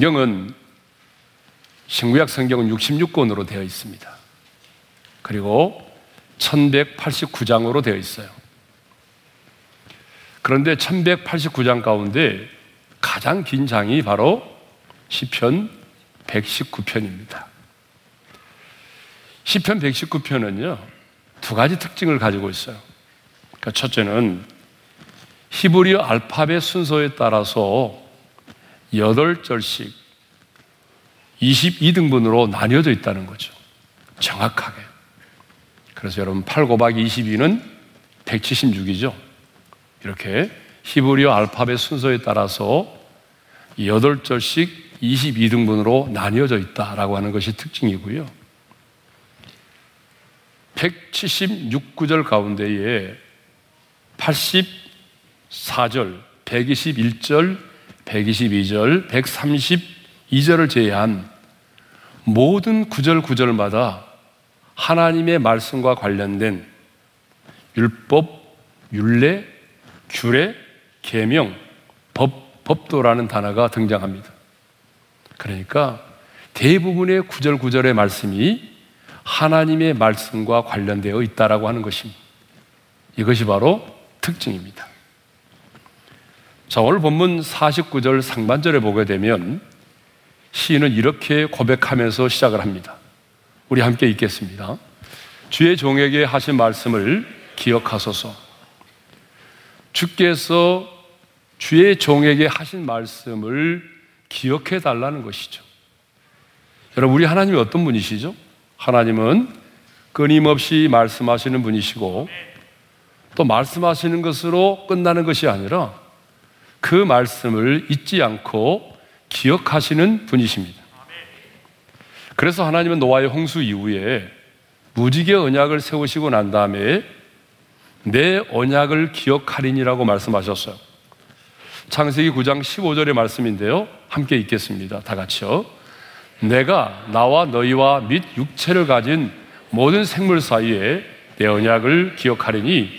성경은 신구약 성경은 66권으로 되어 있습니다. 그리고 1189장으로 되어 있어요. 그런데 1189장 가운데 가장 긴 장이 바로 시편 119편입니다. 시편 119편은요, 두 가지 특징을 가지고 있어요. 그러니까 첫째는 히브리어 알파벳 순서에 따라서 8절씩 22등분으로 나뉘어져 있다는 거죠. 정확하게. 그래서 여러분 8 곱하기 22는 176이죠. 이렇게 히브리어 알파벳 순서에 따라서 8절씩 22등분으로 나뉘어져 있다라고 하는 것이 특징이고요. 176구절 가운데에 84절, 121절, 122절, 132절을 제외한 모든 구절 구절마다 하나님의 말씀과 관련된 율법, 율례, 규례, 계명, 법, 법도라는 단어가 등장합니다. 그러니까 대부분의 구절 구절의 말씀이 하나님의 말씀과 관련되어 있다라고 하는 것입니다. 이것이 바로 특징입니다. 자, 오늘 본문 49절 상반절에 보게 되면 시인은 이렇게 고백하면서 시작을 합니다. 우리 함께 읽겠습니다. 주의 종에게 하신 말씀을 기억하소서. 주께서 주의 종에게 하신 말씀을 기억해 달라는 것이죠. 여러분, 우리 하나님이 어떤 분이시죠? 하나님은 끊임없이 말씀하시는 분이시고 또 말씀하시는 것으로 끝나는 것이 아니라 그 말씀을 잊지 않고 기억하시는 분이십니다. 그래서 하나님은 노아의 홍수 이후에 무지개 언약을 세우시고 난 다음에 내 언약을 기억하리니라고 말씀하셨어요. 창세기 9장 15절의 말씀인데요. 함께 읽겠습니다. 다 같이요. 내가 나와 너희와 및 육체를 가진 모든 생물 사이에 내 언약을 기억하리니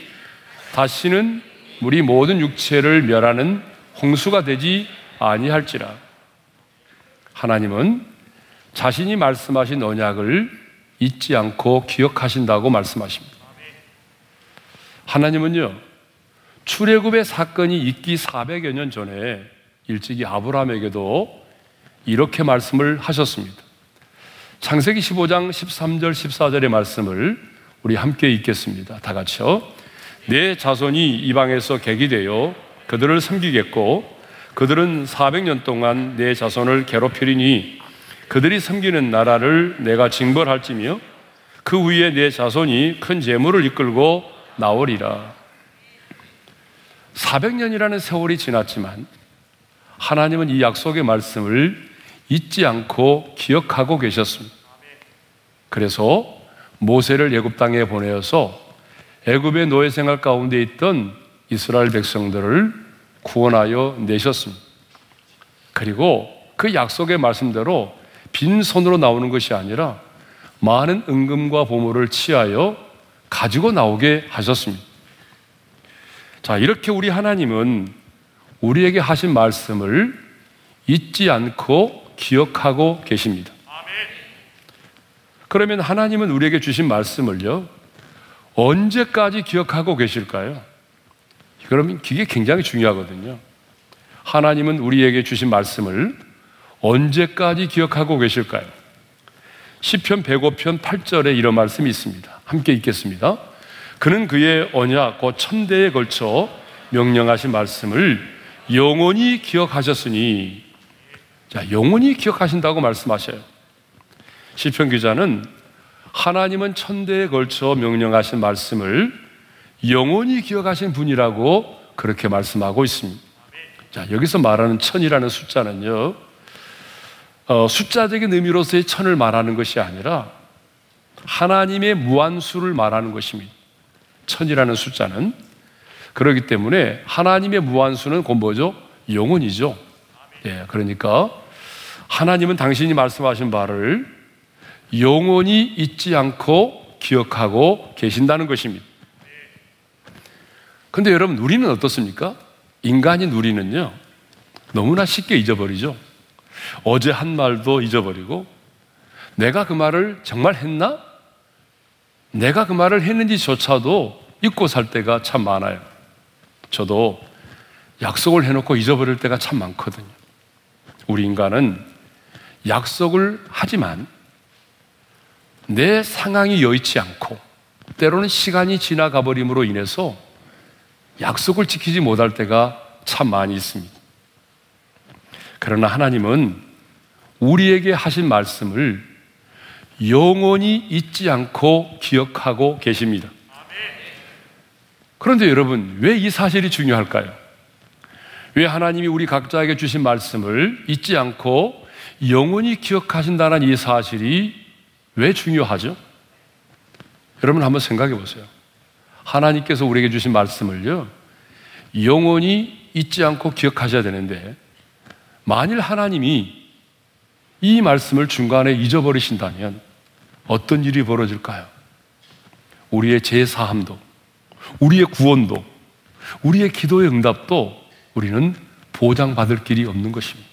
다시는 우리 모든 육체를 멸하는 홍수가 되지 아니할지라. 하나님은 자신이 말씀하신 언약을 잊지 않고 기억하신다고 말씀하십니다. 하나님은요, 출애굽의 사건이 있기 400여 년 전에 일찍이 아브라함에게도 이렇게 말씀을 하셨습니다. 창세기 15장 13절 14절의 말씀을 우리 함께 읽겠습니다. 다 같이요. 내 자손이 이방에서 객이 되어 그들을 섬기겠고 그들은 400년 동안 내 자손을 괴롭히리니 그들이 섬기는 나라를 내가 징벌할지며 그 위에 내 자손이 큰 재물을 이끌고 나오리라. 400년이라는 세월이 지났지만 하나님은 이 약속의 말씀을 잊지 않고 기억하고 계셨습니다. 그래서 모세를 애굽 땅에 보내어서 애굽의 노예 생활 가운데 있던 이스라엘 백성들을 구원하여 내셨습니다. 그리고 그 약속의 말씀대로 빈손으로 나오는 것이 아니라 많은 은금과 보물을 취하여 가지고 나오게 하셨습니다. 자, 이렇게 우리 하나님은 우리에게 하신 말씀을 잊지 않고 기억하고 계십니다. 그러면 하나님은 우리에게 주신 말씀을요, 언제까지 기억하고 계실까요? 그러면 이게 굉장히 중요하거든요. 하나님은 우리에게 주신 말씀을 언제까지 기억하고 계실까요? 10편 105편 8절에 이런 말씀이 있습니다. 함께 읽겠습니다. 그는 그의 언약, 곧 천대에 걸쳐 명령하신 말씀을 영원히 기억하셨으니 자, 영원히 기억하신다고 말씀하셔요. 시편 기자는 하나님은 천대에 걸쳐 명령하신 말씀을 영원히 기억하신 분이라고 그렇게 말씀하고 있습니다. 자, 여기서 말하는 천이라는 숫자는요, 어, 숫자적인 의미로서의 천을 말하는 것이 아니라 하나님의 무한수를 말하는 것입니다. 천이라는 숫자는. 그렇기 때문에 하나님의 무한수는 곧 뭐죠? 영원이죠. 예, 그러니까 하나님은 당신이 말씀하신 바를 영원히 잊지 않고 기억하고 계신다는 것입니다. 근데 여러분, 우리는 어떻습니까? 인간인 우리는요, 너무나 쉽게 잊어버리죠. 어제 한 말도 잊어버리고 내가 그 말을 정말 했나? 내가 그 말을 했는지조차도 잊고 살 때가 참 많아요. 저도 약속을 해놓고 잊어버릴 때가 참 많거든요. 우리 인간은 약속을 하지만 내 상황이 여의치 않고 때로는 시간이 지나가 버림으로 인해서 약속을 지키지 못할 때가 참 많이 있습니다. 그러나 하나님은 우리에게 하신 말씀을 영원히 잊지 않고 기억하고 계십니다. 그런데 여러분, 왜 이 사실이 중요할까요? 왜 하나님이 우리 각자에게 주신 말씀을 잊지 않고 영원히 기억하신다는 이 사실이 왜 중요하죠? 여러분 한번 생각해 보세요. 하나님께서 우리에게 주신 말씀을요, 영원히 잊지 않고 기억하셔야 되는데, 만일 하나님이 이 말씀을 중간에 잊어버리신다면 어떤 일이 벌어질까요? 우리의 제사함도, 우리의 구원도, 우리의 기도의 응답도 우리는 보장받을 길이 없는 것입니다.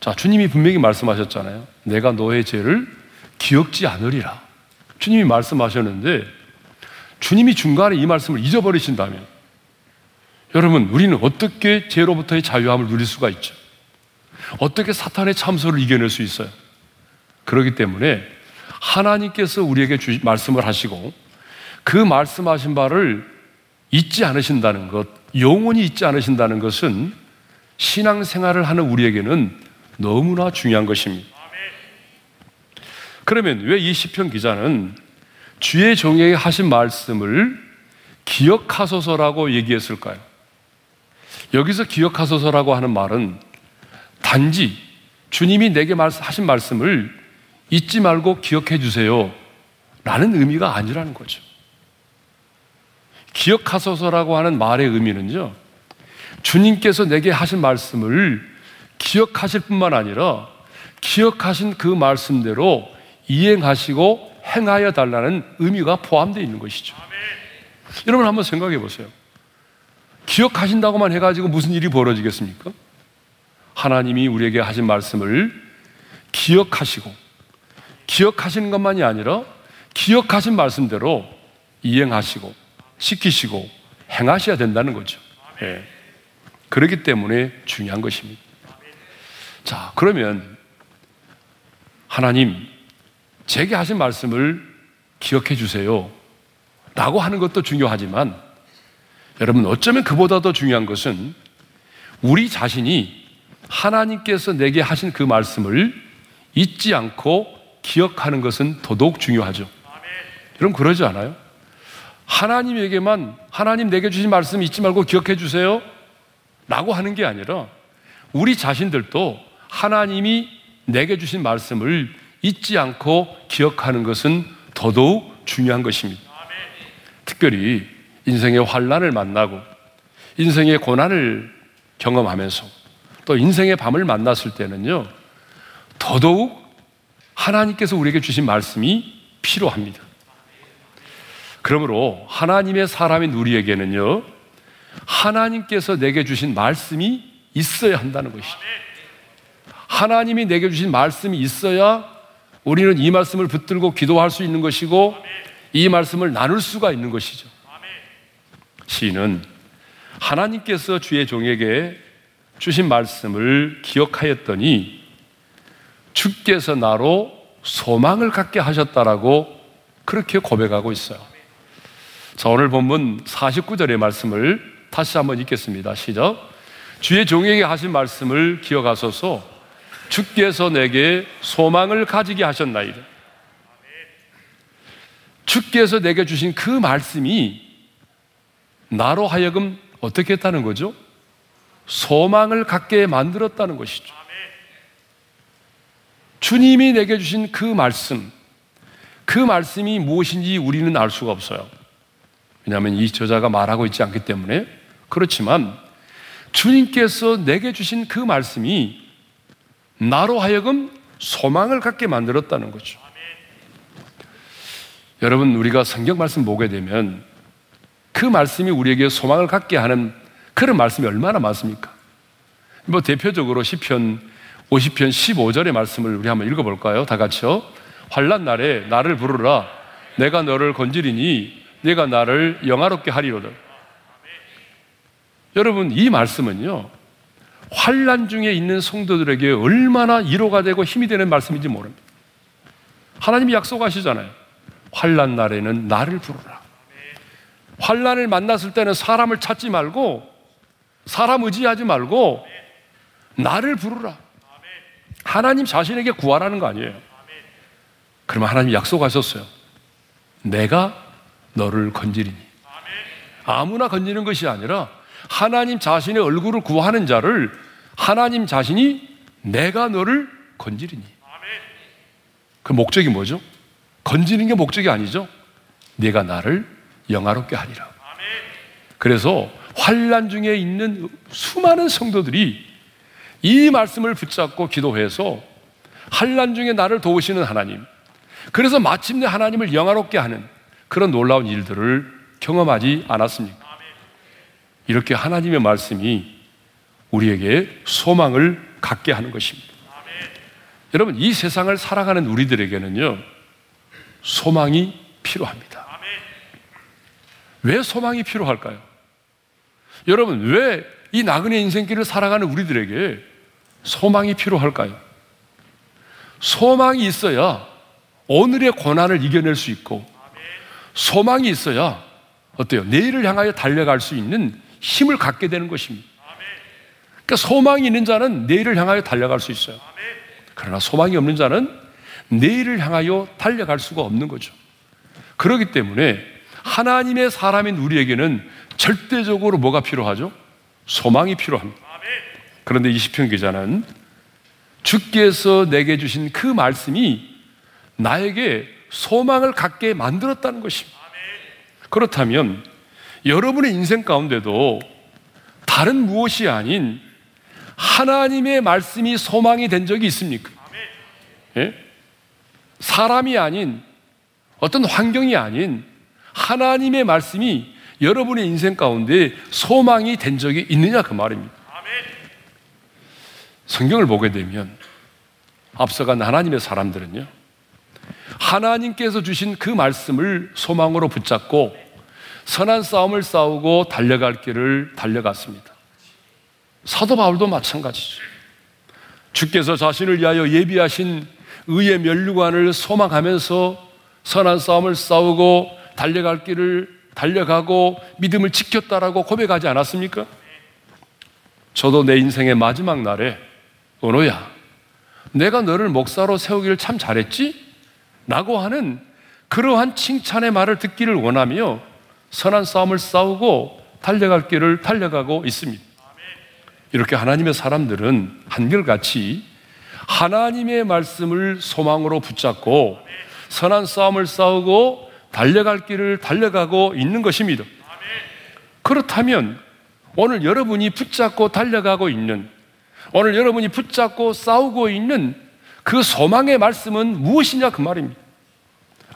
자, 주님이 분명히 말씀하셨잖아요. 내가 너의 죄를 기억지 않으리라. 주님이 말씀하셨는데, 주님이 중간에 이 말씀을 잊어버리신다면, 여러분, 우리는 어떻게 죄로부터의 자유함을 누릴 수가 있죠? 어떻게 사탄의 참소를 이겨낼 수 있어요? 그렇기 때문에 하나님께서 우리에게 주, 말씀을 하시고 그 말씀하신 바를 잊지 않으신다는 것, 영원히 잊지 않으신다는 것은 신앙생활을 하는 우리에게는 너무나 중요한 것입니다. 그러면 왜 이 시편 기자는 주의 종에게 하신 말씀을 기억하소서라고 얘기했을까요? 여기서 기억하소서라고 하는 말은 단지 주님이 내게 하신 말씀을 잊지 말고 기억해 주세요. 라는 의미가 아니라는 거죠. 기억하소서라고 하는 말의 의미는요, 주님께서 내게 하신 말씀을 기억하실 뿐만 아니라 기억하신 그 말씀대로 이행하시고 행하여 달라는 의미가 포함되어 있는 것이죠. 여러분 한번 생각해 보세요. 기억하신다고만 해가지고 무슨 일이 벌어지겠습니까? 하나님이 우리에게 하신 말씀을 기억하시고, 기억하시는 것만이 아니라 기억하신 말씀대로 이행하시고, 시키시고, 행하셔야 된다는 거죠. 네. 그렇기 때문에 중요한 것입니다. 자, 그러면 하나님, 제게 하신 말씀을 기억해 주세요. 라고 하는 것도 중요하지만 여러분, 어쩌면 그보다 더 중요한 것은 우리 자신이 하나님께서 내게 하신 그 말씀을 잊지 않고 기억하는 것은 더더욱 중요하죠. 여러분, 그러지 않아요? 하나님에게만 하나님 내게 주신 말씀 잊지 말고 기억해 주세요. 라고 하는 게 아니라 우리 자신들도 하나님이 내게 주신 말씀을 잊지 않고 기억하는 것은 더더욱 중요한 것입니다. 특별히 인생의 환란을 만나고 인생의 고난을 경험하면서 또 인생의 밤을 만났을 때는요, 더더욱 하나님께서 우리에게 주신 말씀이 필요합니다. 그러므로 하나님의 사람인 우리에게는요, 하나님께서 내게 주신 말씀이 있어야 한다는 것이죠. 하나님이 내게 주신 말씀이 있어야 우리는 이 말씀을 붙들고 기도할 수 있는 것이고 이 말씀을 나눌 수가 있는 것이죠. 시인은 하나님께서 주의 종에게 주신 말씀을 기억하였더니 주께서 나로 소망을 갖게 하셨다라고 그렇게 고백하고 있어요. 자, 오늘 본문 49절의 말씀을 다시 한번 읽겠습니다. 시작. 주의 종에게 하신 말씀을 기억하소서 주께서 내게 소망을 가지게 하셨나이다. 주께서 내게 주신 그 말씀이 나로 하여금 어떻게 했다는 거죠? 소망을 갖게 만들었다는 것이죠. 주님이 내게 주신 그 말씀, 그 말씀이 무엇인지 우리는 알 수가 없어요. 왜냐하면 이 저자가 말하고 있지 않기 때문에 그렇지만 주님께서 내게 주신 그 말씀이 나로 하여금 소망을 갖게 만들었다는 거죠. 여러분, 우리가 성경 말씀 보게 되면 그 말씀이 우리에게 소망을 갖게 하는 그런 말씀이 얼마나 많습니까? 뭐 대표적으로 시편 50편 15절의 말씀을 우리 한번 읽어 볼까요? 다 같이요. 환란 날에 나를 부르라. 내가 너를 건지리니 내가 나를 영화롭게 하리로다. 여러분 이 말씀은요. 환란 중에 있는 성도들에게 얼마나 위로가 되고 힘이 되는 말씀인지 모릅니다. 하나님이 약속하시잖아요. 환란 날에는 나를 부르라. 환란을 만났을 때는 사람을 찾지 말고 사람 의지하지 말고 나를 부르라. 하나님 자신에게 구하라는 거 아니에요. 그러면 하나님이 약속하셨어요. 내가 너를 건지리니. 아무나 건지는 것이 아니라 하나님 자신의 얼굴을 구하는 자를 하나님 자신이 내가 너를 건지리니. 그 목적이 뭐죠? 건지는 게 목적이 아니죠. 네가 나를 영화롭게 하리라. 그래서 환란 중에 있는 수많은 성도들이 이 말씀을 붙잡고 기도해서 환란 중에 나를 도우시는 하나님. 그래서 마침내 하나님을 영화롭게 하는 그런 놀라운 일들을 경험하지 않았습니까? 이렇게 하나님의 말씀이 우리에게 소망을 갖게 하는 것입니다. 여러분, 이 세상을 살아가는 우리들에게는요, 소망이 필요합니다. 왜 소망이 필요할까요? 여러분, 왜 이 나그네 인생길을 살아가는 우리들에게 소망이 필요할까요? 소망이 있어야 오늘의 고난을 이겨낼 수 있고, 소망이 있어야 어때요? 내일을 향하여 달려갈 수 있는 힘을 갖게 되는 것입니다. 그러니까 소망이 있는 자는 내일을 향하여 달려갈 수 있어요. 그러나 소망이 없는 자는 내일을 향하여 달려갈 수가 없는 거죠. 그렇기 때문에 하나님의 사람인 우리에게는 절대적으로 뭐가 필요하죠? 소망이 필요합니다. 그런데 이시편 기자는 주께서 내게 주신 그 말씀이 나에게 소망을 갖게 만들었다는 것입니다. 그렇다면 여러분의 인생 가운데도 다른 무엇이 아닌 하나님의 말씀이 소망이 된 적이 있습니까? 예? 사람이 아닌 어떤 환경이 아닌 하나님의 말씀이 여러분의 인생 가운데 소망이 된 적이 있느냐 그 말입니다. 성경을 보게 되면 앞서간 하나님의 사람들은요. 하나님께서 주신 그 말씀을 소망으로 붙잡고 선한 싸움을 싸우고 달려갈 길을 달려갔습니다. 사도 바울도 마찬가지죠. 주께서 자신을 위하여 예비하신 의의 면류관을 소망하면서 선한 싸움을 싸우고 달려갈 길을 달려가고 믿음을 지켰다라고 고백하지 않았습니까? 저도 내 인생의 마지막 날에 은호야, 내가 너를 목사로 세우기를 참 잘했지? 라고 하는 그러한 칭찬의 말을 듣기를 원하며 선한 싸움을 싸우고 달려갈 길을 달려가고 있습니다. 이렇게 하나님의 사람들은 한결같이 하나님의 말씀을 소망으로 붙잡고 선한 싸움을 싸우고 달려갈 길을 달려가고 있는 것입니다. 그렇다면 오늘 여러분이 붙잡고 달려가고 있는 오늘 여러분이 붙잡고 싸우고 있는 그 소망의 말씀은 무엇이냐 그 말입니다.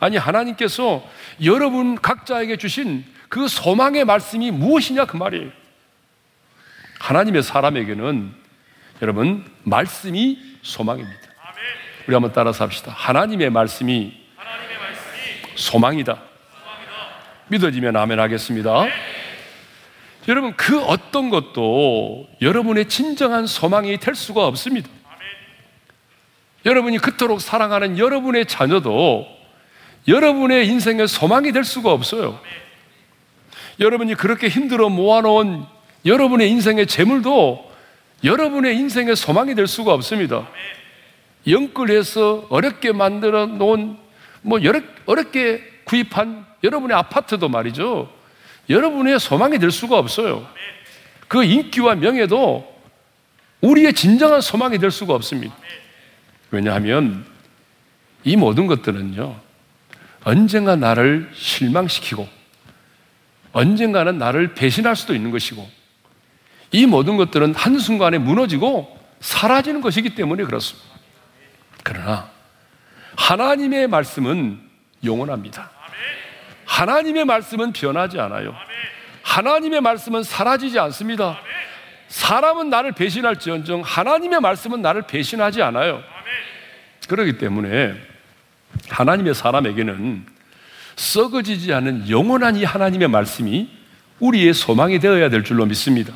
아니 하나님께서 여러분 각자에게 주신 그 소망의 말씀이 무엇이냐 그 말이에요. 하나님의 사람에게는 여러분 말씀이 소망입니다. 우리 한번 따라서 합시다. 하나님의 말씀이, 소망이다. 믿어지면 아멘 하겠습니다. 여러분 그 어떤 것도 여러분의 진정한 소망이 될 수가 없습니다. 여러분이 그토록 사랑하는 여러분의 자녀도 여러분의 인생의 소망이 될 수가 없어요. 여러분이 그렇게 힘들어 모아놓은 여러분의 인생의 재물도 여러분의 인생의 소망이 될 수가 없습니다. 영끌해서 어렵게 만들어 놓은 뭐 어렵게 구입한 여러분의 아파트도 말이죠. 여러분의 소망이 될 수가 없어요. 그 인기와 명예도 우리의 진정한 소망이 될 수가 없습니다. 왜냐하면 이 모든 것들은요, 언젠가 나를 실망시키고, 언젠가는 나를 배신할 수도 있는 것이고, 이 모든 것들은 한순간에 무너지고 사라지는 것이기 때문에 그렇습니다. 그러나 하나님의 말씀은 영원합니다. 하나님의 말씀은 변하지 않아요. 하나님의 말씀은 사라지지 않습니다. 사람은 나를 배신할지언정 하나님의 말씀은 나를 배신하지 않아요. 그렇기 때문에 하나님의 사람에게는 썩어지지 않은 영원한 이 하나님의 말씀이 우리의 소망이 되어야 될 줄로 믿습니다.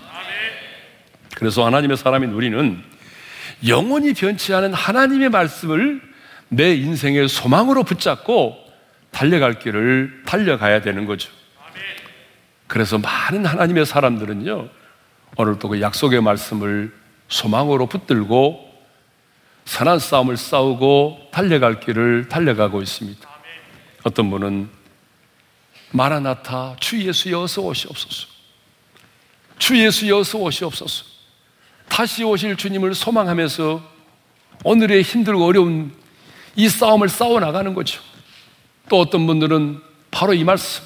그래서 하나님의 사람인 우리는 영원히 변치 않은 하나님의 말씀을 내 인생의 소망으로 붙잡고 달려갈 길을 달려가야 되는 거죠. 그래서 많은 하나님의 사람들은요, 오늘 또 그 약속의 말씀을 소망으로 붙들고 선한 싸움을 싸우고 달려갈 길을 달려가고 있습니다. 어떤 분은 마라나타 주 예수 여서 오시옵소서. 주 예수 여서 오시옵소서. 다시 오실 주님을 소망하면서 오늘의 힘들고 어려운 이 싸움을 싸워 나가는 거죠. 또 어떤 분들은 바로 이 말씀.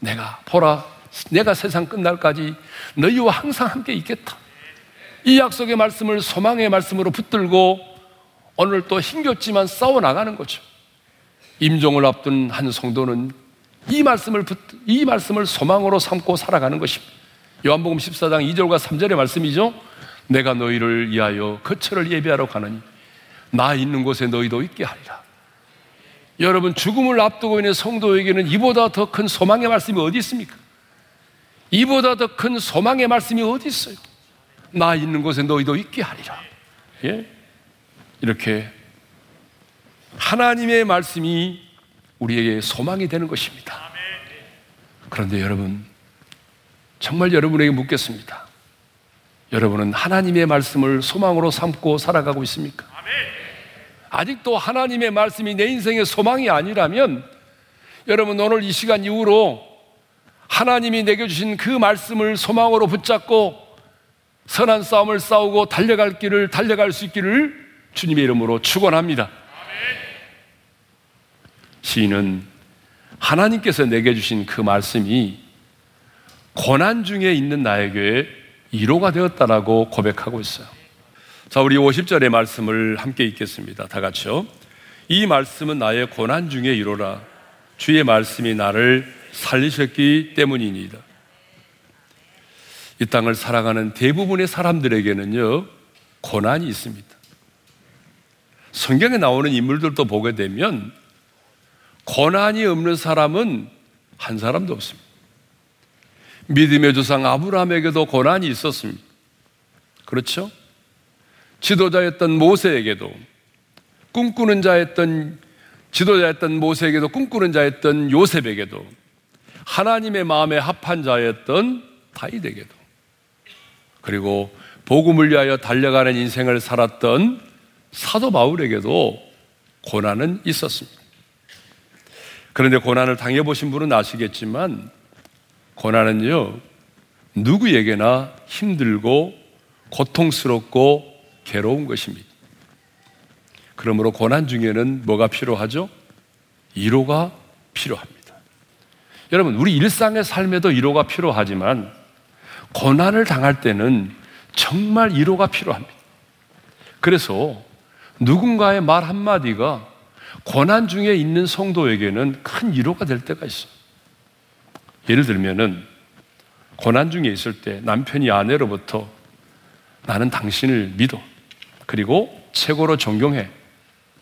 내가 보라 내가 세상 끝날까지 너희와 항상 함께 있겠다. 이 약속의 말씀을 소망의 말씀으로 붙들고 오늘 또 힘겹지만 싸워 나가는 거죠. 임종을 앞둔 한 성도는 이 말씀을 붙, 이 말씀을 소망으로 삼고 살아가는 것입니다. 요한복음 14장 2절과 3절의 말씀이죠. 내가 너희를 위하여 거처를 예비하러 가느니 나 있는 곳에 너희도 있게 하리라. 여러분 죽음을 앞두고 있는 성도에게는 이보다 더 큰 소망의 말씀이 어디 있습니까? 이보다 더 큰 소망의 말씀이 어디 있어요? 나 있는 곳에 너희도 있게 하리라. 예? 이렇게 하나님의 말씀이 우리에게 소망이 되는 것입니다. 그런데 여러분, 정말 여러분에게 묻겠습니다. 여러분은 하나님의 말씀을 소망으로 삼고 살아가고 있습니까? 아직도 하나님의 말씀이 내 인생의 소망이 아니라면 여러분 오늘 이 시간 이후로 하나님이 내게 주신 그 말씀을 소망으로 붙잡고 선한 싸움을 싸우고 달려갈 길을 달려갈 수 있기를 주님의 이름으로 축원합니다. 시인은 하나님께서 내게 주신 그 말씀이 고난 중에 있는 나에게 위로가 되었다라고 고백하고 있어요. 자, 우리 50절의 말씀을 함께 읽겠습니다. 다 같이요. 이 말씀은 나의 고난 중에 위로라. 주의 말씀이 나를 살리셨기 때문입니다. 이 땅을 살아가는 대부분의 사람들에게는요, 고난이 있습니다. 성경에 나오는 인물들도 보게 되면, 고난이 없는 사람은 한 사람도 없습니다. 믿음의 조상 아브라함에게도 고난이 있었습니다. 그렇죠? 지도자였던 모세에게도 꿈꾸는 자였던 지도자였던 모세에게도 꿈꾸는 자였던 요셉에게도 하나님의 마음에 합한 자였던 다윗에게도 그리고 복음을 위하여 달려가는 인생을 살았던 사도 바울에게도 고난은 있었습니다. 그런데 고난을 당해보신 분은 아시겠지만 고난은요, 누구에게나 힘들고 고통스럽고 괴로운 것입니다. 그러므로 고난 중에는 뭐가 필요하죠? 위로가 필요합니다. 여러분, 우리 일상의 삶에도 위로가 필요하지만 고난을 당할 때는 정말 위로가 필요합니다. 그래서 누군가의 말 한마디가 고난 중에 있는 성도에게는 큰 위로가 될 때가 있어요. 예를 들면은 고난 중에 있을 때 남편이 아내로부터 나는 당신을 믿어. 그리고 최고로 존경해.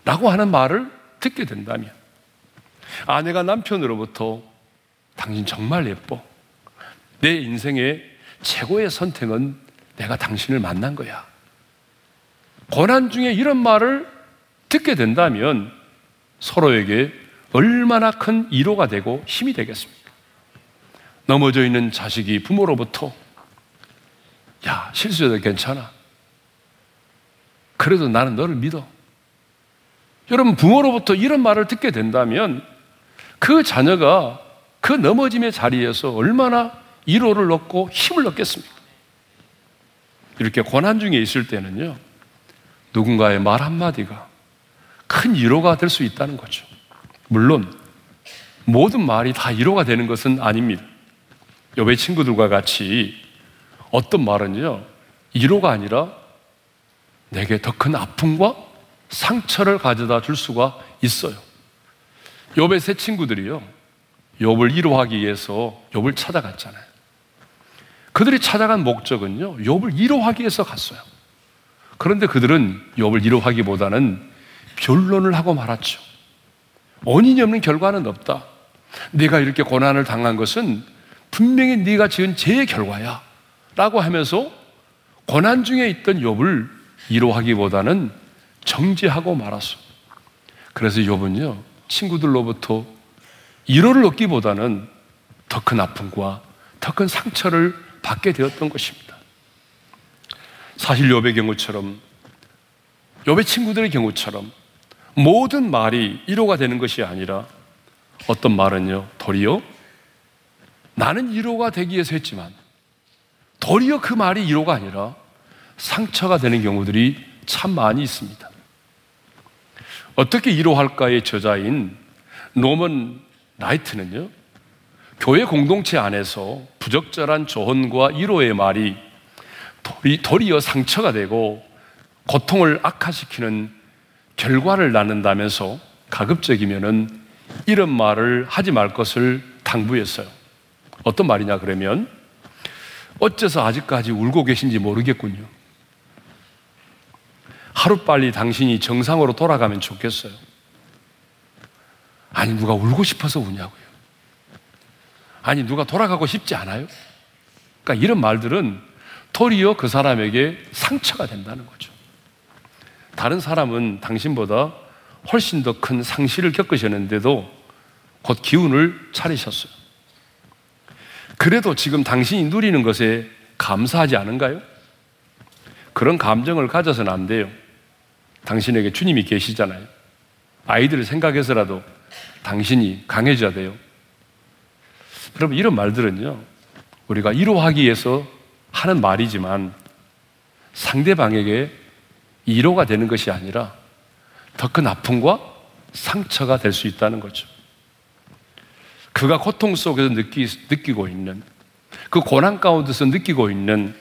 라고 하는 말을 듣게 된다면 아내가 남편으로부터 당신 정말 예뻐. 내 인생의 최고의 선택은 내가 당신을 만난 거야. 고난 중에 이런 말을 듣게 된다면 서로에게 얼마나 큰 위로가 되고 힘이 되겠습니까? 넘어져 있는 자식이 부모로부터 야, 실수해도 괜찮아. 그래도 나는 너를 믿어. 여러분, 부모로부터 이런 말을 듣게 된다면 그 자녀가 그 넘어짐의 자리에서 얼마나 위로를 얻고 힘을 얻겠습니까? 이렇게 고난 중에 있을 때는요, 누군가의 말 한마디가 큰 위로가 될 수 있다는 거죠. 물론, 모든 말이 다 위로가 되는 것은 아닙니다. 여배 친구들과 같이 어떤 말은요, 위로가 아니라 내게 더 큰 아픔과 상처를 가져다 줄 수가 있어요. 여배 세 친구들이요, 욥을 위로하기 위해서 욥을 찾아갔잖아요. 그들이 찾아간 목적은요, 욥을 위로하기 위해서 갔어요. 그런데 그들은 욥을 위로하기보다는 변론을 하고 말았죠. 원인이 없는 결과는 없다. 네가 이렇게 고난을 당한 것은 분명히 네가 지은 죄의 결과야. 라고 하면서 고난 중에 있던 욥을 위로하기보다는 정죄하고 말았어. 그래서 욥은요, 친구들로부터 위로를 얻기보다는 더 큰 아픔과 더 큰 상처를 받게 되었던 것입니다. 사실 욥의 경우처럼 욥의 친구들의 경우처럼 모든 말이 위로가 되는 것이 아니라 어떤 말은요 도리어 나는 위로가 되기 위해서 했지만 도리어 그 말이 위로가 아니라 상처가 되는 경우들이 참 많이 있습니다. 어떻게 위로할까의 저자인 노먼 나이트는요 교회 공동체 안에서 부적절한 조언과 위로의 말이 도리어 상처가 되고 고통을 악화시키는 결과를 낳는다면서 가급적이면은 이런 말을 하지 말 것을 당부했어요. 어떤 말이냐 그러면 어째서 아직까지 울고 계신지 모르겠군요. 하루빨리 당신이 정상으로 돌아가면 좋겠어요. 아니, 누가 울고 싶어서 우냐고요. 아니, 누가 돌아가고 싶지 않아요? 그러니까 이런 말들은 도리어 그 사람에게 상처가 된다는 거죠. 다른 사람은 당신보다 훨씬 더 큰 상실을 겪으셨는데도 곧 기운을 차리셨어요. 그래도 지금 당신이 누리는 것에 감사하지 않은가요? 그런 감정을 가져서는 안 돼요. 당신에게 주님이 계시잖아요. 아이들을 생각해서라도 당신이 강해져야 돼요. 여러분, 이런 말들은요, 우리가 위로하기 위해서 하는 말이지만 상대방에게 위로가 되는 것이 아니라 더 큰 아픔과 상처가 될 수 있다는 거죠. 그가 고통 속에서 느끼, 느끼고 있는 그 고난 가운데서 느끼고 있는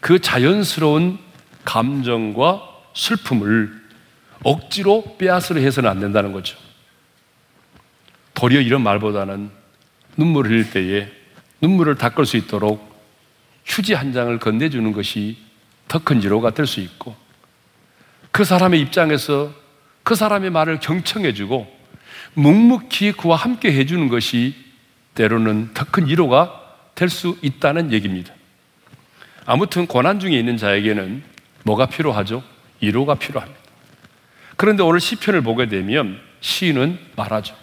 그 자연스러운 감정과 슬픔을 억지로 빼앗으려 해서는 안 된다는 거죠. 도리어 이런 말보다는 눈물을 흘릴 때에 눈물을 닦을 수 있도록 휴지 한 장을 건네주는 것이 더 큰 위로가 될 수 있고 그 사람의 입장에서 그 사람의 말을 경청해주고 묵묵히 그와 함께 해주는 것이 때로는 더 큰 위로가 될 수 있다는 얘기입니다. 아무튼 고난 중에 있는 자에게는 뭐가 필요하죠? 위로가 필요합니다. 그런데 오늘 시편을 보게 되면 시인은 말하죠.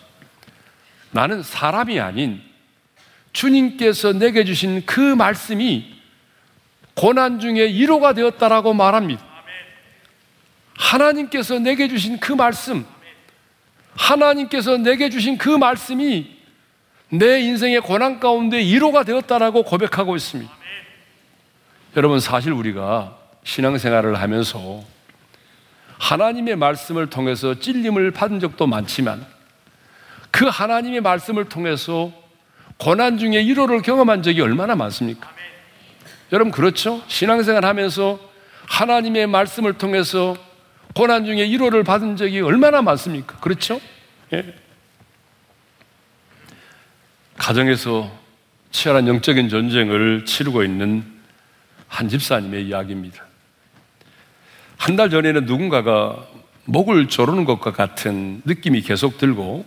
나는 사람이 아닌 주님께서 내게 주신 그 말씀이 고난 중에 위로가 되었다라고 말합니다. 하나님께서 내게 주신 그 말씀, 하나님께서 내게 주신 그 말씀이 내 인생의 고난 가운데 위로가 되었다라고 고백하고 있습니다. 여러분, 사실 우리가 신앙생활을 하면서 하나님의 말씀을 통해서 찔림을 받은 적도 많지만 그 하나님의 말씀을 통해서 고난 중에 위로를 경험한 적이 얼마나 많습니까? 여러분 그렇죠? 신앙생활 하면서 하나님의 말씀을 통해서 고난 중에 위로를 받은 적이 얼마나 많습니까? 그렇죠? 예. 가정에서 치열한 영적인 전쟁을 치르고 있는 한 집사님의 이야기입니다. 한 달 전에는 누군가가 목을 조르는 것과 같은 느낌이 계속 들고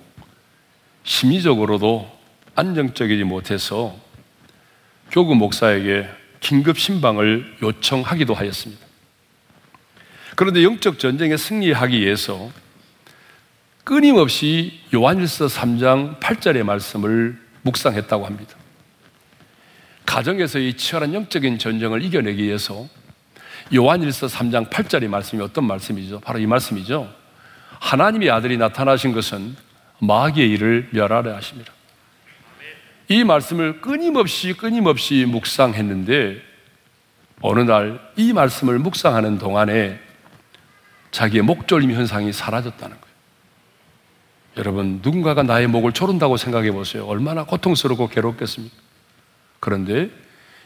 심리적으로도 안정적이지 못해서 교구 목사에게 긴급 신방을 요청하기도 하였습니다. 그런데 영적 전쟁에 승리하기 위해서 끊임없이 요한일서 3장 8절의 말씀을 묵상했다고 합니다. 가정에서의 치열한 영적인 전쟁을 이겨내기 위해서 요한일서 3장 8절의 말씀이 어떤 말씀이죠? 바로 이 말씀이죠. 하나님의 아들이 나타나신 것은 마귀의 일을 멸하려 하십니다. 이 말씀을 끊임없이 끊임없이 묵상했는데 어느 날 이 말씀을 묵상하는 동안에 자기의 목졸림 현상이 사라졌다는 거예요. 여러분, 누군가가 나의 목을 조른다고 생각해 보세요. 얼마나 고통스럽고 괴롭겠습니까? 그런데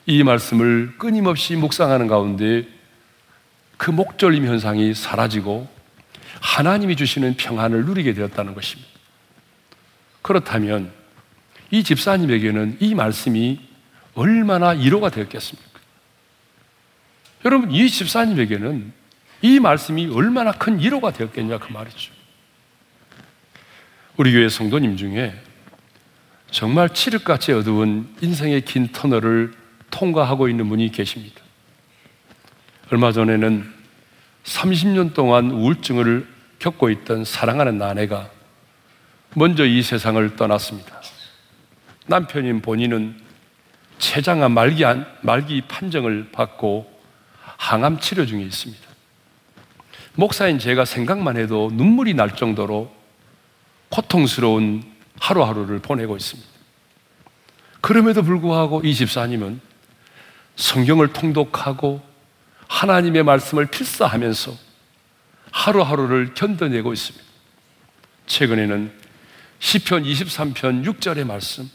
이 말씀을 끊임없이 묵상하는 가운데 그 목졸림 현상이 사라지고 하나님이 주시는 평안을 누리게 되었다는 것입니다. 그렇다면 이 집사님에게는 이 말씀이 얼마나 위로가 되었겠습니까? 여러분, 이 집사님에게는 이 말씀이 얼마나 큰 위로가 되었겠냐 그 말이죠. 우리 교회 성도님 중에 정말 칠흑같이 어두운 인생의 긴 터널을 통과하고 있는 분이 계십니다. 얼마 전에는 30년 동안 우울증을 겪고 있던 사랑하는 아내가 먼저 이 세상을 떠났습니다. 남편인 본인은 췌장암 말기, 말기 판정을 받고 항암 치료 중에 있습니다. 목사인 제가 생각만 해도 눈물이 날 정도로 고통스러운 하루하루를 보내고 있습니다. 그럼에도 불구하고 이 집사님은 성경을 통독하고 하나님의 말씀을 필사하면서 하루하루를 견뎌내고 있습니다. 최근에는 시편 23편 6절의 말씀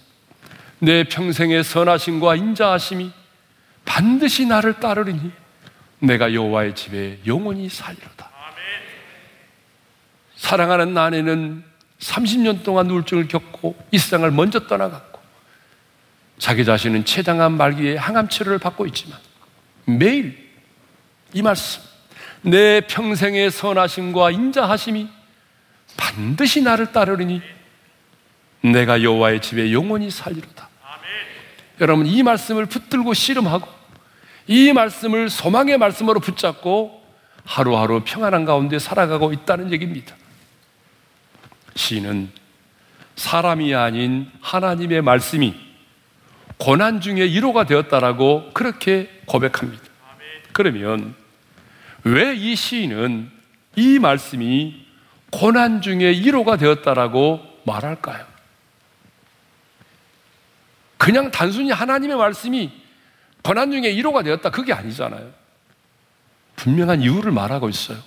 내 평생의 선하심과 인자하심이 반드시 나를 따르리니 내가 여호와의 집에 영원히 살리로다. 사랑하는 아내는 30년 동안 우울증을 겪고 이 세상을 먼저 떠나갔고 자기 자신은 췌장암 말기에 항암 치료를 받고 있지만 매일 이 말씀 내 평생의 선하심과 인자하심이 반드시 나를 따르리니 내가 여호와의 집에 영원히 살리로다. 여러분 이 말씀을 붙들고 씨름하고 이 말씀을 소망의 말씀으로 붙잡고 하루하루 평안한 가운데 살아가고 있다는 얘기입니다. 시인은 사람이 아닌 하나님의 말씀이 고난 중에 위로가 되었다라고 그렇게 고백합니다. 그러면 왜 이 시인은 이 말씀이 고난 중에 위로가 되었다라고 말할까요? 그냥 단순히 하나님의 말씀이 고난 중에 위로가 되었다 그게 아니잖아요. 분명한 이유를 말하고 있어요.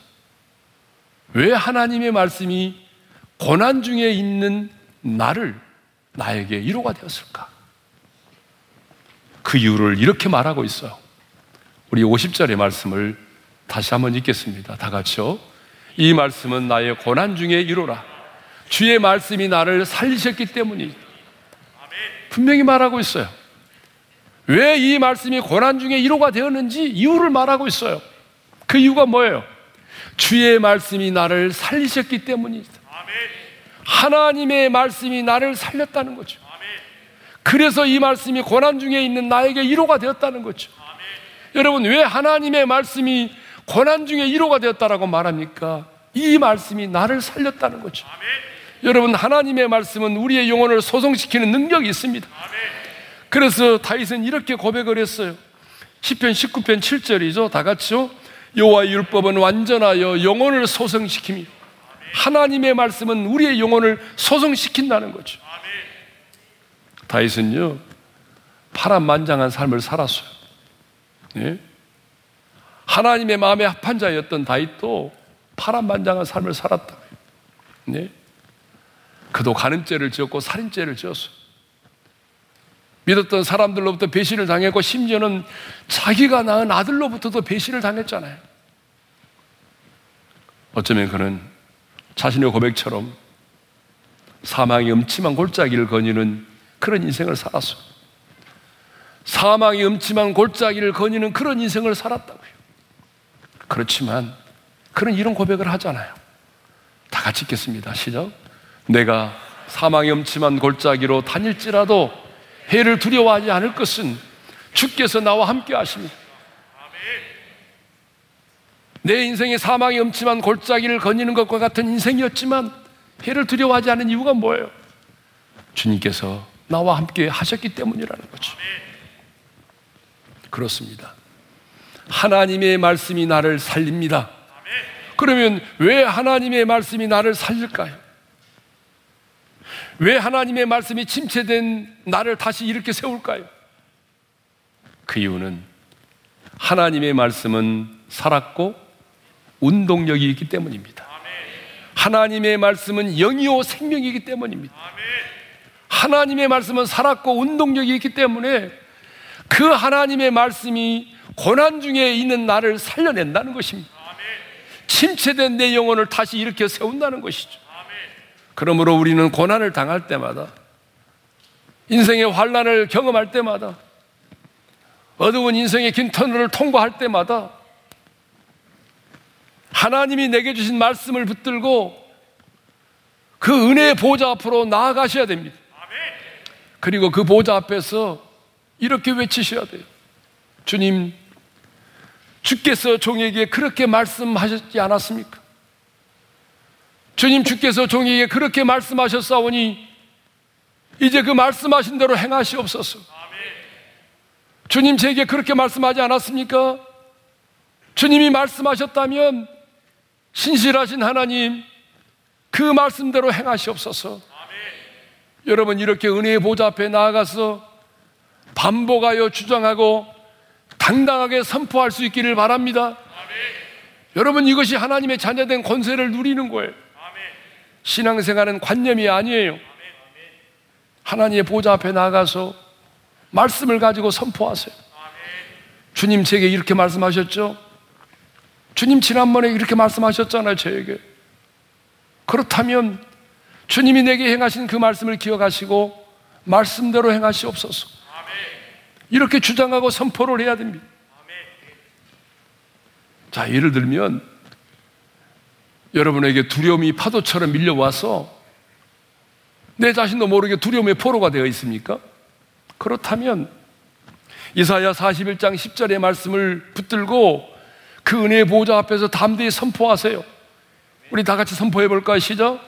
왜 하나님의 말씀이 고난 중에 있는 나를 나에게 위로가 되었을까? 그 이유를 이렇게 말하고 있어요. 우리 50절의 말씀을 다시 한번 읽겠습니다. 다 같이요. 이 말씀은 나의 고난 중에 위로라. 주의 말씀이 나를 살리셨기 때문이 분명히 말하고 있어요. 왜 이 말씀이 고난 중에 위로가 되었는지 이유를 말하고 있어요. 그 이유가 뭐예요? 주의 말씀이 나를 살리셨기 때문이다. 하나님의 말씀이 나를 살렸다는 거죠. 그래서 이 말씀이 고난 중에 있는 나에게 위로가 되었다는 거죠. 여러분, 왜 하나님의 말씀이 고난 중에 위로가 되었다라고 말합니까? 이 말씀이 나를 살렸다는 거죠. 여러분, 하나님의 말씀은 우리의 영혼을 소송시키는 능력이 있습니다. 그래서 다윗은 이렇게 고백을 했어요. 10편 19편 7절이죠. 다 같이요. 여호와의 율법은 완전하여 영혼을 소성시키며 하나님의 말씀은 우리의 영혼을 소성시킨다는 거죠. 다윗은요 파란만장한 삶을 살았어요. 네? 하나님의 마음에 합한 자였던 다윗도 파란만장한 삶을 살았다고요. 네? 그도 간음죄를 지었고 살인죄를 지었어요. 믿었던 사람들로부터 배신을 당했고 심지어는 자기가 낳은 아들로부터도 배신을 당했잖아요. 어쩌면 그는 자신의 고백처럼 사망의 음침한 골짜기를 거니는 그런 인생을 살았어. 사망의 음침한 골짜기를 거니는 그런 인생을 살았다고요. 그렇지만 그런 이런 고백을 하잖아요. 다 같이 읽겠습니다. 시작. 내가 사망의 음침한 골짜기로 다닐지라도 해를 두려워하지 않을 것은 주께서 나와 함께 하십니다. 내 인생의 사망의 음침한 골짜기를 거니는 것과 같은 인생이었지만 해를 두려워하지 않은 이유가 뭐예요? 주님께서 나와 함께 하셨기 때문이라는 거죠. 그렇습니다. 하나님의 말씀이 나를 살립니다. 그러면 왜 하나님의 말씀이 나를 살릴까요? 왜 하나님의 말씀이 침체된 나를 다시 이렇게 세울까요? 그 이유는 하나님의 말씀은 살았고 운동력이 있기 때문입니다. 하나님의 말씀은 영이요 생명이기 때문입니다. 하나님의 말씀은 살았고 운동력이 있기 때문에 그 하나님의 말씀이 고난 중에 있는 나를 살려낸다는 것입니다. 침체된 내 영혼을 다시 일으켜 세운다는 것이죠. 그러므로 우리는 고난을 당할 때마다 인생의 환란을 경험할 때마다 어두운 인생의 긴 터널을 통과할 때마다 하나님이 내게 주신 말씀을 붙들고 그 은혜의 보좌 앞으로 나아가셔야 됩니다. 그리고 그 보좌 앞에서 이렇게 외치셔야 돼요. 주님, 주께서 종에게 그렇게 말씀하셨지 않았습니까? 주님 주께서 종에게 그렇게 말씀하셨사오니 이제 그 말씀하신 대로 행하시옵소서. 주님 제게 그렇게 말씀하지 않았습니까? 주님이 말씀하셨다면 신실하신 하나님 그 말씀대로 행하시옵소서. 여러분 이렇게 은혜의 보좌 앞에 나아가서 반복하여 주장하고 당당하게 선포할 수 있기를 바랍니다. 여러분 이것이 하나님의 자녀된 권세를 누리는 거예요. 신앙생활은 관념이 아니에요. 하나님의 보좌 앞에 나가서 말씀을 가지고 선포하세요. 주님 제게 이렇게 말씀하셨죠? 주님 지난번에 이렇게 말씀하셨잖아요, 저에게. 그렇다면 주님이 내게 행하신 그 말씀을 기억하시고 말씀대로 행하시옵소서. 이렇게 주장하고 선포를 해야 됩니다. 자, 예를 들면 여러분에게 두려움이 파도처럼 밀려와서 내 자신도 모르게 두려움의 포로가 되어 있습니까? 그렇다면 이사야 41장 10절의 말씀을 붙들고 그 은혜의 보좌 앞에서 담대히 선포하세요. 우리 다 같이 선포해 볼까요? 시작.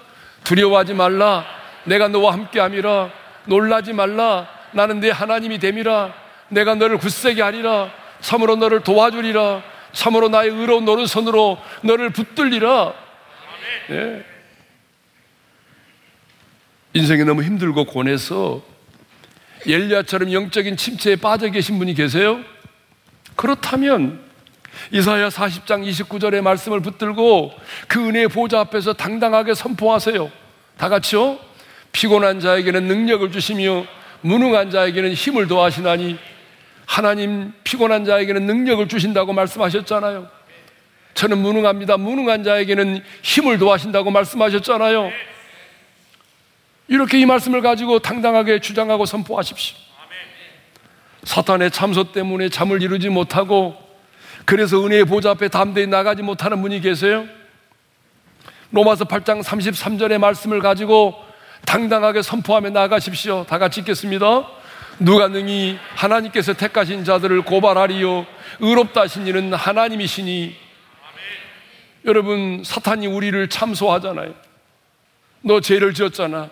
두려워하지 말라. 내가 너와 함께 함이라. 놀라지 말라. 나는 네 하나님이 됨이라. 내가 너를 굳세게 하리라. 참으로 너를 도와주리라. 참으로 나의 의로운 노른손으로 너를 붙들리라. 네. 인생이 너무 힘들고 고뇌서 엘리야처럼 영적인 침체에 빠져 계신 분이 계세요? 그렇다면 이사야 40장 29절의 말씀을 붙들고 그 은혜의 보좌 앞에서 당당하게 선포하세요. 다 같이요. 피곤한 자에게는 능력을 주시며 무능한 자에게는 힘을 더하시나니 하나님 피곤한 자에게는 능력을 주신다고 말씀하셨잖아요. 저는 무능합니다. 무능한 자에게는 힘을 더하신다고 말씀하셨잖아요. 이렇게 이 말씀을 가지고 당당하게 주장하고 선포하십시오. 사탄의 참소 때문에 잠을 이루지 못하고 그래서 은혜의 보좌 앞에 담대히 나가지 못하는 분이 계세요? 로마서 8장 33절의 말씀을 가지고 당당하게 선포하며 나가십시오. 다 같이 읽겠습니다. 누가 능히 하나님께서 택하신 자들을 고발하리요 의롭다 하신 이는 하나님이시니 여러분 사탄이 우리를 참소하잖아요. 너 죄를 지었잖아.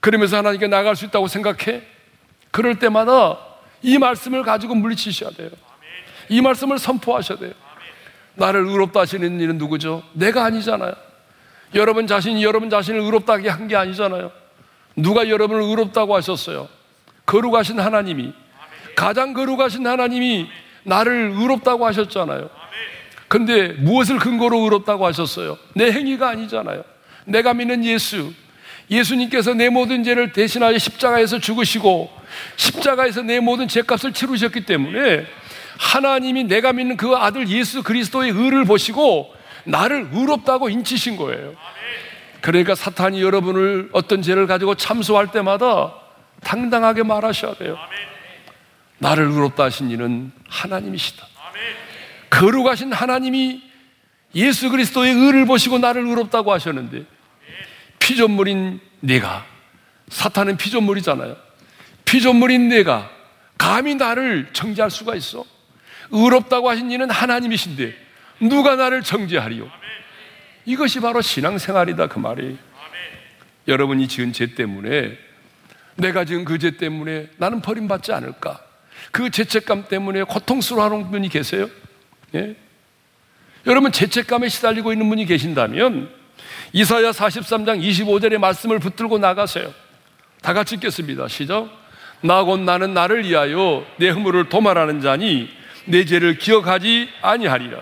그러면서 하나님께 나갈 수 있다고 생각해? 그럴 때마다 이 말씀을 가지고 물리치셔야 돼요. 이 말씀을 선포하셔야 돼요. 나를 의롭다 하시는 이는 누구죠? 내가 아니잖아요. 여러분 자신이 여러분 자신을 의롭다게 한 게 아니잖아요. 누가 여러분을 의롭다고 하셨어요? 거룩하신 하나님이 가장 거룩하신 하나님이 나를 의롭다고 하셨잖아요. 근데 무엇을 근거로 의롭다고 하셨어요? 내 행위가 아니잖아요. 내가 믿는 예수. 예수님께서 내 모든 죄를 대신하여 십자가에서 죽으시고 십자가에서 내 모든 죄값을 치르셨기 때문에 하나님이 내가 믿는 그 아들 예수 그리스도의 의를 보시고 나를 의롭다고 인치신 거예요. 그러니까 사탄이 여러분을 어떤 죄를 가지고 참소할 때마다 당당하게 말하셔야 돼요. 나를 의롭다 하신 이는 하나님이시다. 거룩하신 하나님이 예수 그리스도의 의를 보시고 나를 의롭다고 하셨는데 피조물인 내가 사탄은 피조물이잖아요. 피조물인 내가 감히 나를 정죄할 수가 있어? 의롭다고 하신 이는 하나님이신데 누가 나를 정죄하리요? 이것이 바로 신앙생활이다 그 말이. 여러분이 지은 죄 때문에 내가 지은 그 죄 때문에 나는 버림받지 않을까? 그 죄책감 때문에 고통스러워하는 분이 계세요? 예? 여러분 죄책감에 시달리고 있는 분이 계신다면 이사야 43장 25절의 말씀을 붙들고 나가세요. 다 같이 읽겠습니다. 시작. 나곧 나는 나를 위하여 내 허물을 도말하는 자니 내 죄를 기억하지 아니하리라.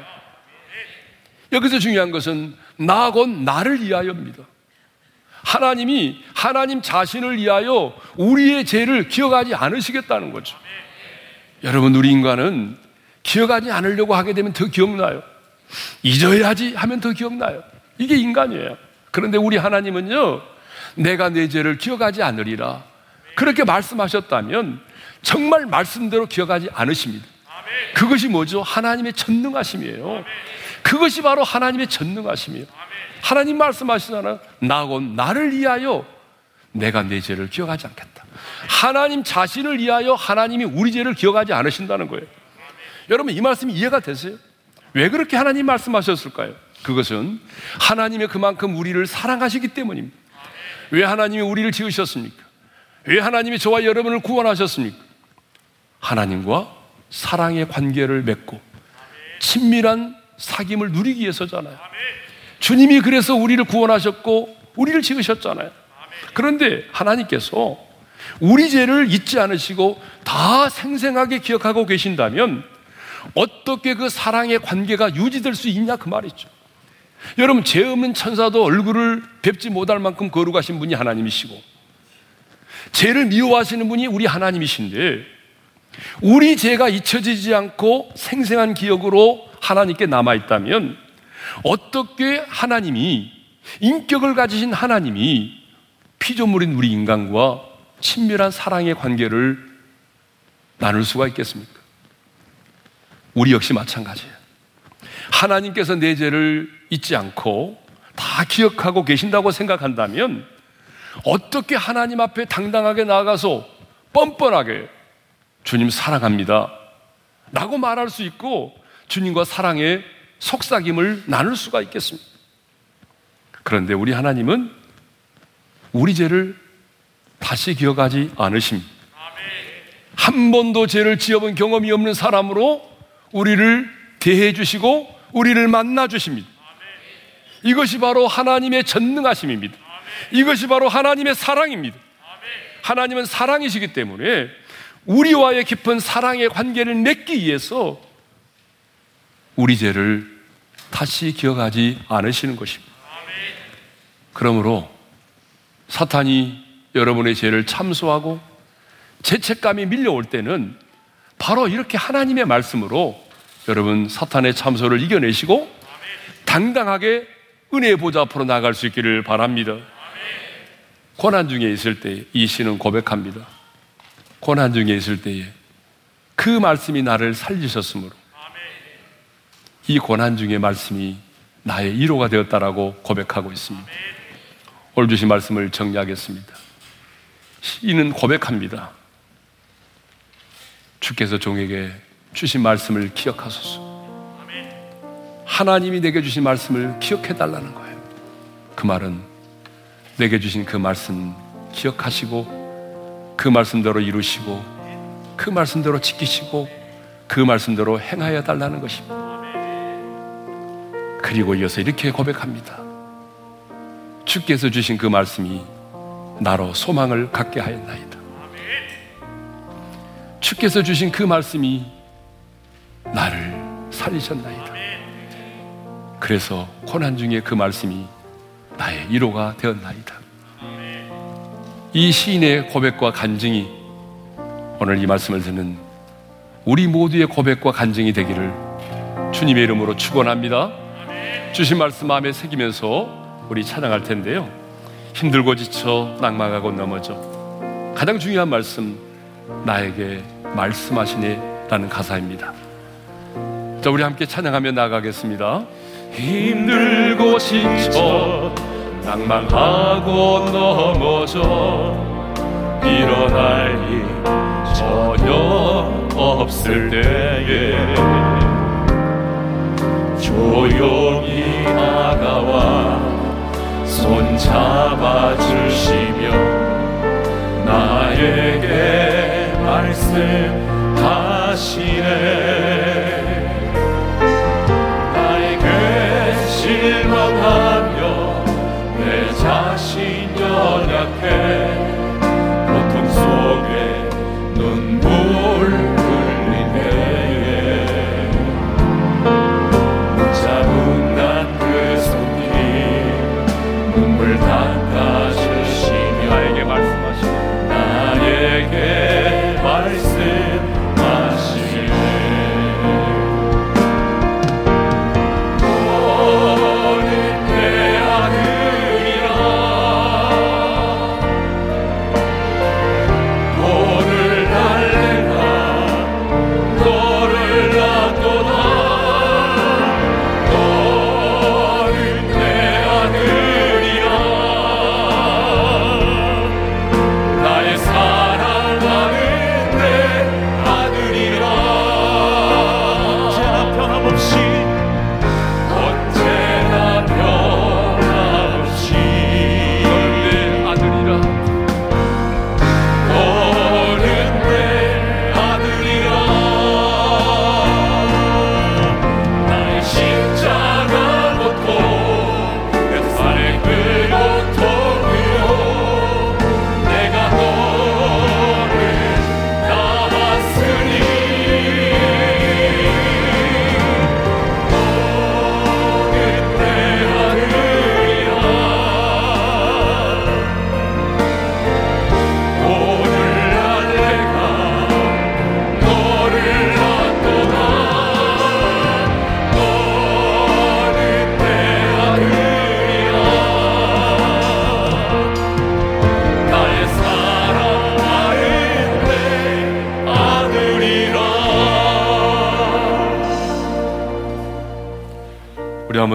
여기서 중요한 것은 나곧 나를 위하여입니다. 하나님이 하나님 자신을 위하여 우리의 죄를 기억하지 않으시겠다는 거죠. 여러분, 우리 인간은 기억하지 않으려고 하게 되면 더 기억나요. 잊어야지 하면 더 기억나요. 이게 인간이에요. 그런데 우리 하나님은요, 내가 내 죄를 기억하지 않으리라. 그렇게 말씀하셨다면 정말 말씀대로 기억하지 않으십니다. 그것이 뭐죠? 하나님의 전능하심이에요. 그것이 바로 하나님의 전능하심이에요. 하나님 말씀하시잖아요. 나곧 나를 위하여 내가 내 죄를 기억하지 않겠다. 하나님 자신을 위하여 하나님이 우리 죄를 기억하지 않으신다는 거예요. 여러분 이 말씀이 이해가 되세요? 왜 그렇게 하나님 말씀하셨을까요? 그것은 하나님의 그만큼 우리를 사랑하시기 때문입니다. 왜 하나님이 우리를 지으셨습니까? 왜 하나님이 저와 여러분을 구원하셨습니까? 하나님과 사랑의 관계를 맺고 친밀한 사귐을 누리기 위해서잖아요. 주님이 그래서 우리를 구원하셨고 우리를 지으셨잖아요. 그런데 하나님께서 우리 죄를 잊지 않으시고 다 생생하게 기억하고 계신다면 어떻게 그 사랑의 관계가 유지될 수 있냐 그 말이죠. 여러분 죄 없는 천사도 얼굴을 뵙지 못할 만큼 거룩하신 분이 하나님이시고 죄를 미워하시는 분이 우리 하나님이신데 우리 죄가 잊혀지지 않고 생생한 기억으로 하나님께 남아 있다면 어떻게 하나님이 인격을 가지신 하나님이 피조물인 우리 인간과 친밀한 사랑의 관계를 나눌 수가 있겠습니까? 우리 역시 마찬가지예요. 하나님께서 내 죄를 잊지 않고 다 기억하고 계신다고 생각한다면 어떻게 하나님 앞에 당당하게 나아가서 뻔뻔하게 주님 사랑합니다. 라고 말할 수 있고 주님과 사랑의 속삭임을 나눌 수가 있겠습니다. 그런데 우리 하나님은 우리 죄를 다시 기억하지 않으십니다. 한 번도 죄를 지어본 경험이 없는 사람으로 우리를 대해 주시고 우리를 만나 주십니다. 이것이 바로 하나님의 전능하심입니다. 이것이 바로 하나님의 사랑입니다. 하나님은 사랑이시기 때문에 우리와의 깊은 사랑의 관계를 맺기 위해서 우리 죄를 다시 기억하지 않으시는 것입니다. 그러므로 사탄이 여러분의 죄를 참소하고 죄책감이 밀려올 때는 바로 이렇게 하나님의 말씀으로 여러분 사탄의 참소를 이겨내시고 당당하게 은혜의 보좌 앞으로 나갈 수 있기를 바랍니다. 고난 중에 있을 때 이 시는 고백합니다. 고난 중에 있을 때에 그 말씀이 나를 살리셨으므로 이 고난 중에 말씀이 나의 위로가 되었다라고 고백하고 있습니다. 오늘 주신 말씀을 정리하겠습니다. 시인은 고백합니다. 주께서 종에게 주신 말씀을 기억하소서. 하나님이 내게 주신 말씀을 기억해 달라는 거예요. 그 말은 내게 주신 그 말씀 기억하시고 그 말씀대로 이루시고 그 말씀대로 지키시고 그 말씀대로 행하여 달라는 것입니다. 그리고 이어서 이렇게 고백합니다. 주께서 주신 그 말씀이 나로 소망을 갖게 하였나이다. 주께서 주신 그 말씀이 살리셨나이다. 그래서 고난 중에 그 말씀이 나의 위로가 되었나이다. 이 시인의 고백과 간증이 오늘 이 말씀을 듣는 우리 모두의 고백과 간증이 되기를 주님의 이름으로 축원합니다. 주신 말씀 마음에 새기면서 우리 찬양할 텐데요. 힘들고 지쳐 낙망하고 넘어져 가장 중요한 말씀 나에게 말씀하시네라는 가사입니다. 자, 우리 함께 찬양하며 나가겠습니다. 힘들고 지쳐 낭만하고 넘어져 일어날 일 전혀 없을 때에 조용히 다가와 손 잡아주시며 나에게 말씀하시네 실망하며 내 자신 연약해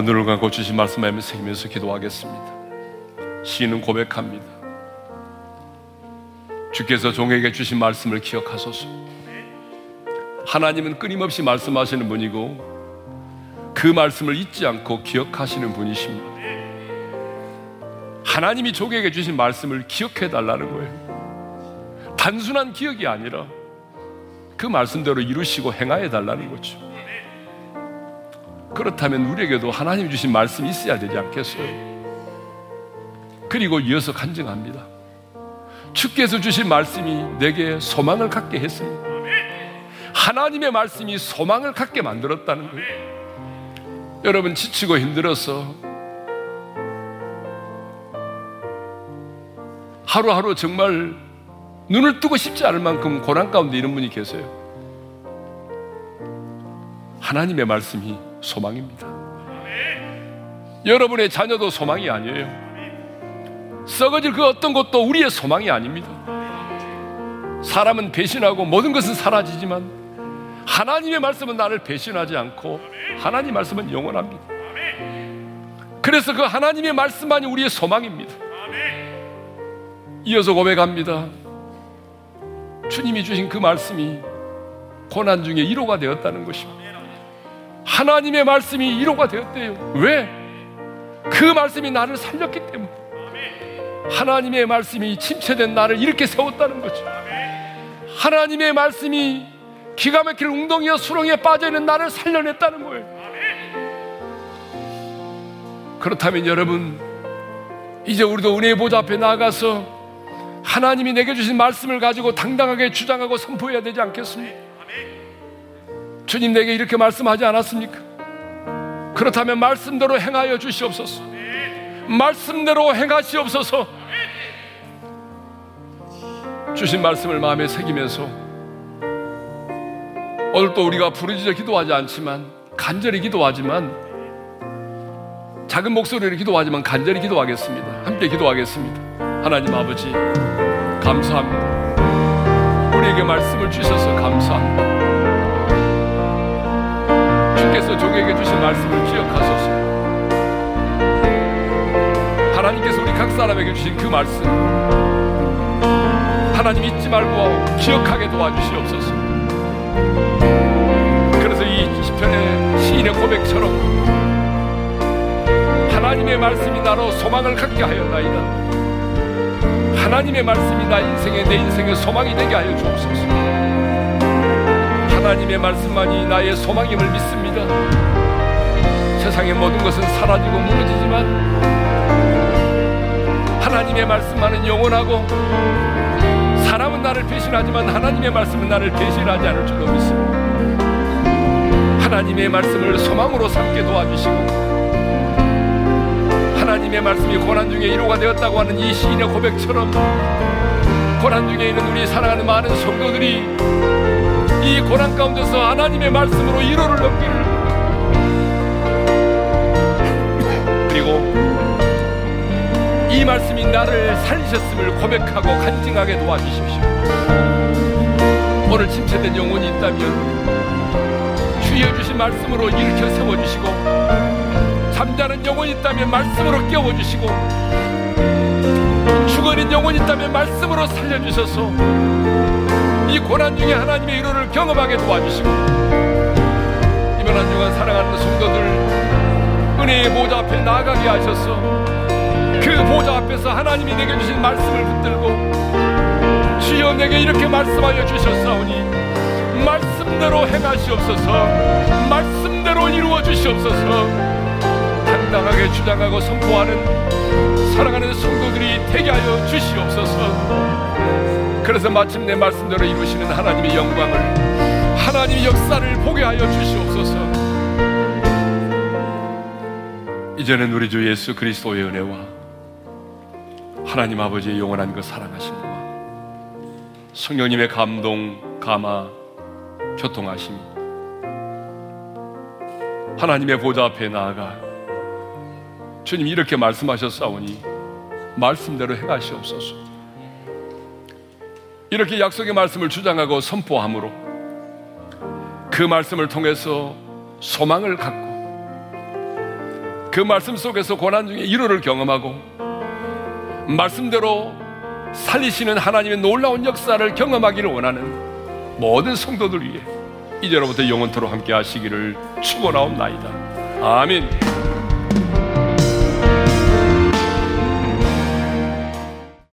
눈을 감고 주신 말씀을 새기면서 기도하겠습니다. 시인은 고백합니다. 주께서 종에게 주신 말씀을 기억하소서. 하나님은 끊임없이 말씀하시는 분이고 그 말씀을 잊지 않고 기억하시는 분이십니다. 하나님이 종에게 주신 말씀을 기억해 달라는 거예요. 단순한 기억이 아니라 그 말씀대로 이루시고 행하여 달라는 거죠. 그렇다면 우리에게도 하나님 주신 말씀이 있어야 되지 않겠어요? 그리고 이어서 간증합니다. 주께서 주신 말씀이 내게 소망을 갖게 했습니다. 하나님의 말씀이 소망을 갖게 만들었다는 거예요. 여러분 지치고 힘들어서 하루하루 정말 눈을 뜨고 싶지 않을 만큼 고난 가운데 이런 분이 계세요. 하나님의 말씀이 소망입니다. 여러분의 자녀도 소망이 아니에요. 썩어질 그 어떤 것도 우리의 소망이 아닙니다. 사람은 배신하고 모든 것은 사라지지만 하나님의 말씀은 나를 배신하지 않고 하나님 말씀은 영원합니다. 그래서 그 하나님의 말씀만이 우리의 소망입니다. 이어서 고백합니다. 주님이 주신 그 말씀이 고난 중에 1호가 되었다는 것입니다. 하나님의 말씀이 1호가 되었대요. 왜? 그 말씀이 나를 살렸기 때문에. 하나님의 말씀이 침체된 나를 이렇게 세웠다는 거죠. 하나님의 말씀이 기가 막힐 웅덩이와 수렁에 빠져있는 나를 살려냈다는 거예요. 그렇다면 여러분, 이제 우리도 은혜의 보좌 앞에 나가서 하나님이 내게 주신 말씀을 가지고 당당하게 주장하고 선포해야 되지 않겠습니까? 주님 내게 이렇게 말씀하지 않았습니까? 그렇다면 말씀대로 행하여 주시옵소서. 말씀대로 행하시옵소서. 주신 말씀을 마음에 새기면서 오늘 또 우리가 부르짖어 기도하지 않지만 간절히 기도하지만 작은 목소리로 기도하지만 간절히 기도하겠습니다. 함께 기도하겠습니다. 하나님 아버지 감사합니다. 우리에게 말씀을 주셔서 감사합니다. 종에게 주신 말씀을 기억하소서. 하나님께서 우리 각 사람에게 주신 그 말씀 하나님 잊지 말고 기억하게 도와주시옵소서. 그래서 이 시편의 시인의 고백처럼 하나님의 말씀이 나로 소망을 갖게 하였나이다. 하나님의 말씀이 나 인생의 내 인생의 소망이 되게 하여 주옵소서. 하나님의 말씀만이 나의 소망임을 믿습니다. 세상의 모든 것은 사라지고 무너지지만 하나님의 말씀만은 영원하고 사람은 나를 배신하지만 하나님의 말씀은 나를 배신하지 않을 줄로 믿습니다. 하나님의 말씀을 소망으로 삼게 도와주시고 하나님의 말씀이 고난 중에 1호가 되었다고 하는 이 시인의 고백처럼 고난 중에 있는 우리 사랑하는 많은 성도들이 이 고난 가운데서 하나님의 말씀으로 1호를 넘기를 그리고 이 말씀이 나를 살리셨음을 고백하고 간증하게 도와주십시오. 오늘 침체된 영혼이 있다면 주여 주신 말씀으로 일으켜 세워주시고 잠자는 영혼이 있다면 말씀으로 깨워주시고 죽어있는 영혼이 있다면 말씀으로 살려주셔서 이 고난 중에 하나님의 이로를 경험하게 도와주시고 이번 한 주간 사랑하는 성도들 은혜의 보좌 앞에 나가게 하셔서 그 보좌 앞에서 하나님이 내게 주신 말씀을 붙들고 주여 내게 이렇게 말씀하여 주셨사오니 말씀대로 행하시옵소서 말씀대로 이루어 주시옵소서 당당하게 주장하고 선포하는 사랑하는 성도들이 되게 하여 주시옵소서. 그래서 마침내 말씀대로 이루시는 하나님의 영광을 하나님의 역사를 보게 하여 주시옵소서. 이제는 우리 주 예수 그리스도의 은혜와 하나님 아버지의 영원한 그 사랑하심과 성령님의 감동, 감화, 교통하심 하나님의 보좌 앞에 나아가 주님 이렇게 말씀하셨사오니 말씀대로 행하시옵소서. 이렇게 약속의 말씀을 주장하고 선포함으로 그 말씀을 통해서 소망을 갖고 그 말씀 속에서 고난 중에 위로를 경험하고 말씀대로 살리시는 하나님의 놀라운 역사를 경험하기를 원하는 모든 성도들 위해 이제로부터 영원토록 함께 하시기를 축원하옵나이다. 아멘.